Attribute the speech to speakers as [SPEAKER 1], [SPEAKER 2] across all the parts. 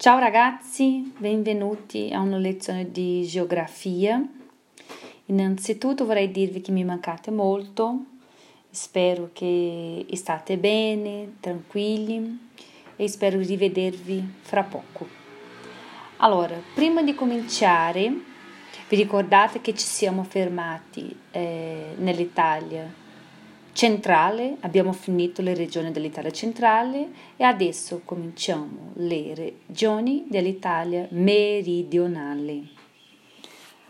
[SPEAKER 1] Ciao ragazzi, benvenuti a una lezione di geografia. Innanzitutto vorrei dirvi che mi mancate molto, spero che state bene, tranquilli e spero di rivedervi fra poco. Allora, prima di cominciare, vi ricordate che ci siamo fermati eh, nell'Italia centrale, abbiamo finito le regioni dell'Italia centrale e adesso cominciamo le regioni dell'Italia meridionale.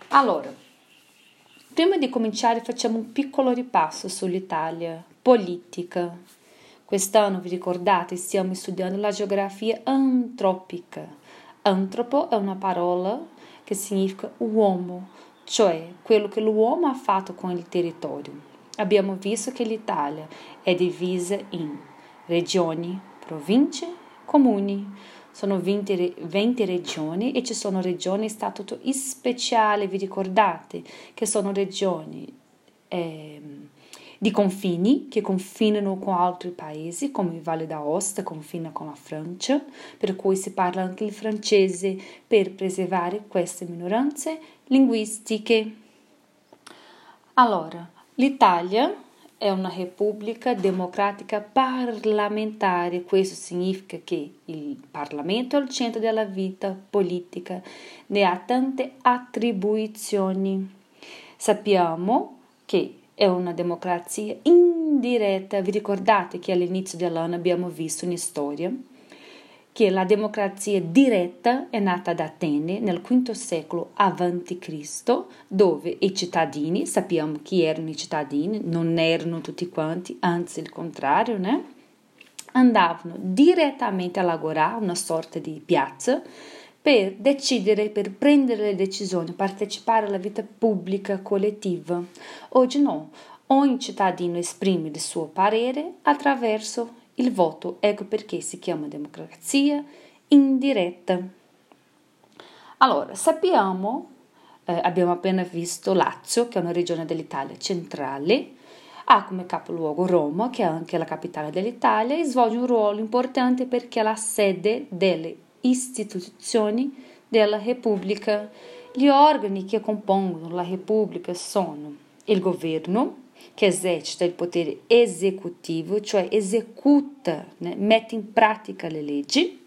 [SPEAKER 1] Allora, prima di cominciare facciamo un piccolo ripasso sull'Italia politica. Quest'anno, vi ricordate, stiamo studiando la geografia antropica. Antropo è una parola che significa uomo, cioè quello che l'uomo ha fatto con il territorio. Abbiamo visto che l'Italia è divisa in regioni, province, comuni. Sono 20, 20 regioni e ci sono regioni a statuto speciale, vi ricordate che sono regioni eh, di confini che confinano con altri paesi, come il Valle d'Aosta confina con la Francia, per cui si parla anche il francese per preservare queste minoranze linguistiche. Allora, L'Italia è una repubblica democratica parlamentare, questo significa che il Parlamento è il centro della vita politica, ne ha tante attribuzioni. Sappiamo che è una democrazia indiretta, vi ricordate che all'inizio dell'anno abbiamo visto in storia che la democrazia diretta è nata ad Atene nel V secolo a.C., dove i cittadini, sappiamo chi erano i cittadini, non erano tutti quanti, anzi il contrario, né? andavano direttamente a lavorare, una sorta di piazza, per decidere, per prendere le decisioni, partecipare alla vita pubblica collettiva. Oggi no, ogni cittadino esprime il suo parere attraverso il voto, ecco perché si chiama democrazia indiretta. Allora, sappiamo, eh, abbiamo appena visto Lazio, che è una regione dell'Italia centrale, ha come capoluogo Roma, che è anche la capitale dell'Italia, e svolge un ruolo importante perché è la sede delle istituzioni della Repubblica. Gli organi che compongono la Repubblica sono il governo, che esercita il potere esecutivo, cioè esecuta, né, mette in pratica le leggi,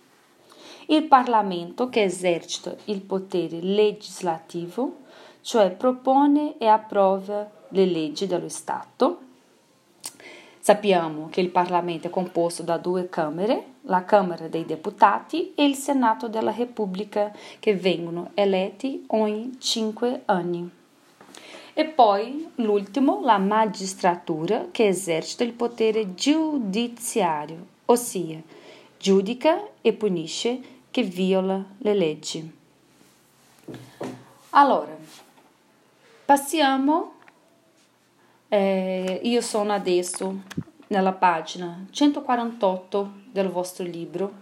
[SPEAKER 1] il Parlamento che esercita il potere legislativo, cioè propone e approva le leggi dello Stato. Sappiamo che il Parlamento è composto da due Camere, la Camera dei Deputati e il Senato della Repubblica, che vengono eletti ogni cinque anni. E poi l'ultimo, la magistratura, che esercita il potere giudiziario, ossia giudica e punisce chi viola le leggi. Allora, passiamo, eh, io sono adesso nella pagina 148 del vostro libro.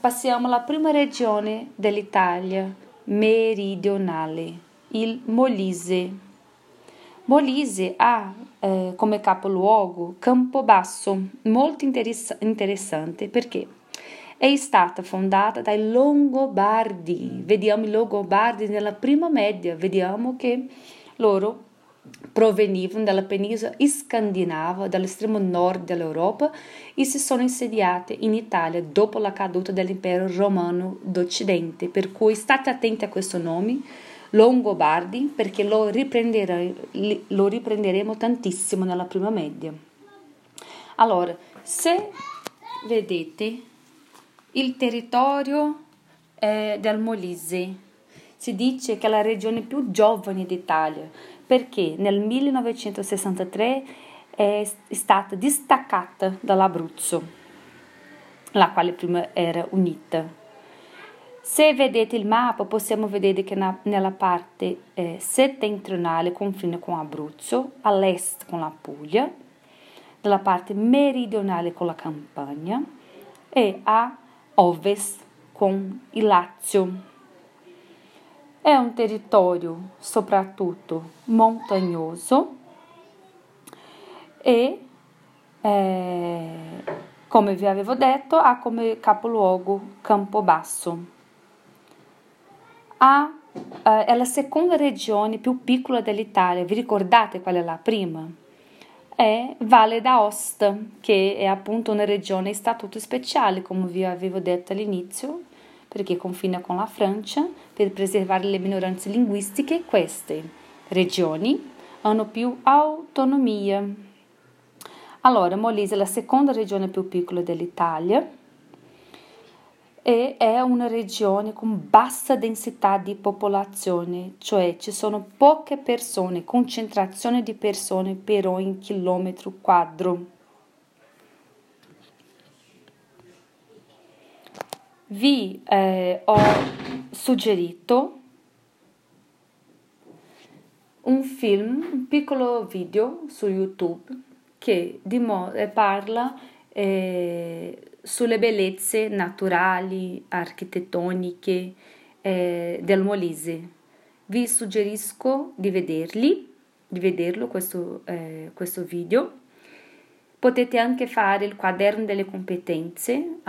[SPEAKER 1] Passiamo alla prima regione dell'Italia meridionale il Molise. Molise ha eh, come capoluogo Campobasso, molto interess- interessante perché è stata fondata dai Longobardi. Vediamo i Longobardi nella prima media, vediamo che loro provenivano dalla penisola scandinava, dall'estremo nord dell'Europa e si sono insediate in Italia dopo la caduta dell'impero romano d'Occidente. Per cui state attenti a questo nome Longobardi perché lo, lo riprenderemo tantissimo nella prima media. Allora, se vedete il territorio del Molise, si dice che è la regione più giovane d'Italia perché nel 1963 è stata distaccata dall'Abruzzo, la quale prima era unita. Se vedete il mappa possiamo vedere che na, nella parte eh, settentrionale confina con Abruzzo, all'est con la Puglia, nella parte meridionale con la Campania e a ovest con il Lazio. È un territorio soprattutto montagnoso e eh, come vi avevo detto, ha come capoluogo Campobasso. Ha, eh, è la seconda regione più piccola dell'Italia. Vi ricordate qual è la prima? È Valle d'Aosta, che è appunto una regione a statuto speciale, come vi avevo detto all'inizio, perché confina con la Francia, per preservare le minoranze linguistiche, queste regioni hanno più autonomia. Allora, Molise è la seconda regione più piccola dell'Italia e è una regione con bassa densità di popolazione, cioè ci sono poche persone, concentrazione di persone per ogni chilometro quadro. Vi eh, ho suggerito un film, un piccolo video su YouTube che dimo- eh, parla eh, sulle bellezze naturali, architettoniche eh, del Molise. Vi suggerisco di vederli, di vederlo questo, eh, questo video. Potete anche fare il quaderno delle competenze uh,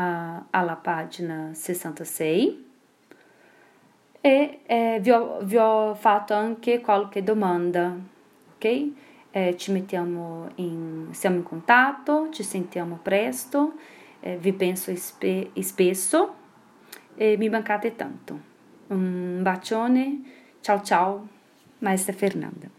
[SPEAKER 1] alla pagina 66 e eh, vi, ho, vi, ho, fatto anche qualche domanda, ok? Eh, ci mettiamo in, siamo in contatto, ci sentiamo presto, eh, vi penso spe, spesso e mi mancate tanto. Un bacione, ciao ciao, maestra Fernanda.